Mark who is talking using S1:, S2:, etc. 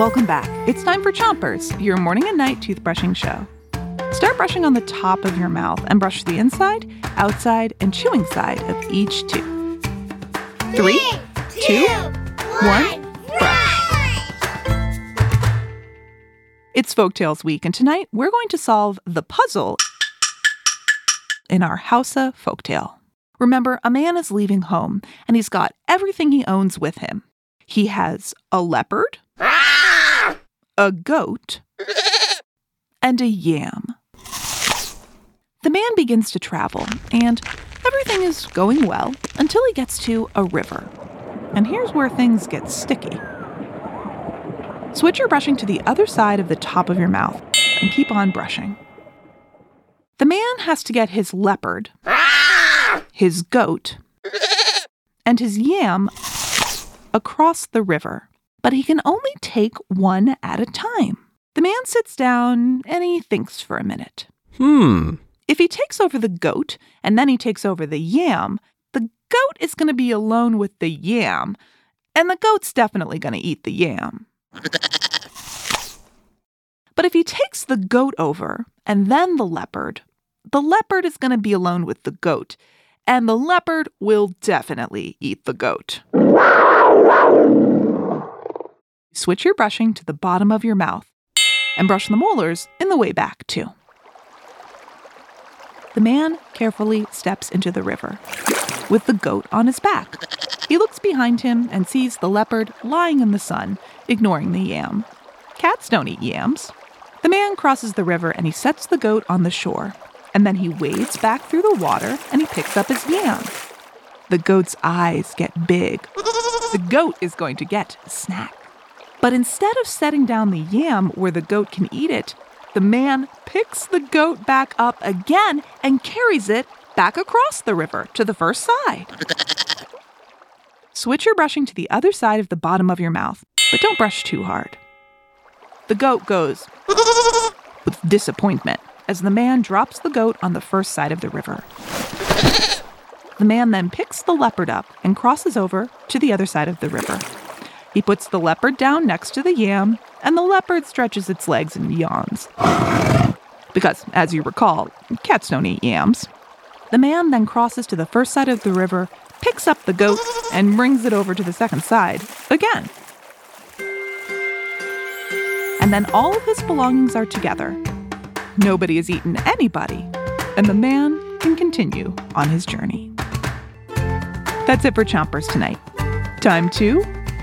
S1: Welcome back. It's time for Chompers, your morning and night toothbrushing show. Start brushing on the top of your mouth and brush the inside, outside, and chewing side of each tooth. Three, two, one, brush. It's Folktales Week, and tonight we're going to solve the puzzle in our Hausa folktale. Remember, a man is leaving home and he's got everything he owns with him. He has a leopard, ah! A goat, and a yam. The man begins to travel, and everything is going well until he gets to a river. And here's where things get sticky. Switch your brushing to the other side of the top of your mouth and keep on brushing. The man has to get his leopard, his goat, and his yam across the river, but he can only take one at a time. The man sits down and he thinks for a minute.
S2: Hmm.
S1: If he takes over the goat and then he takes over the yam, the goat is going to be alone with the yam, and the goat's definitely going to eat the yam. But if he takes the goat over and then the leopard, the leopard is going to be alone with the goat, and the leopard will definitely eat the goat. Switch your brushing to the bottom of your mouth and brush the molars in the way back, too. The man carefully steps into the river with the goat on his back. He looks behind him and sees the leopard lying in the sun, ignoring the yam. Cats don't eat yams. The man crosses the river and he sets the goat on the shore. And then he wades back through the water and he picks up his yam. The goat's eyes get big. The goat is going to get a snack. But instead of setting down the yam where the goat can eat it, the man picks the goat back up again and carries it back across the river to the first side. Switch your brushing to the other side of the bottom of your mouth, but don't brush too hard. The goat goes with disappointment as the man drops the goat on the first side of the river. The man then picks the leopard up and crosses over to the other side of the river. He puts the leopard down next to the yam, and the leopard stretches its legs and yawns. Because, as you recall, cats don't eat yams. The man then crosses to the first side of the river, picks up the goat, and brings it over to the second side again. And then all of his belongings are together. Nobody has eaten anybody, and the man can continue on his journey. That's it for Chompers tonight. Time to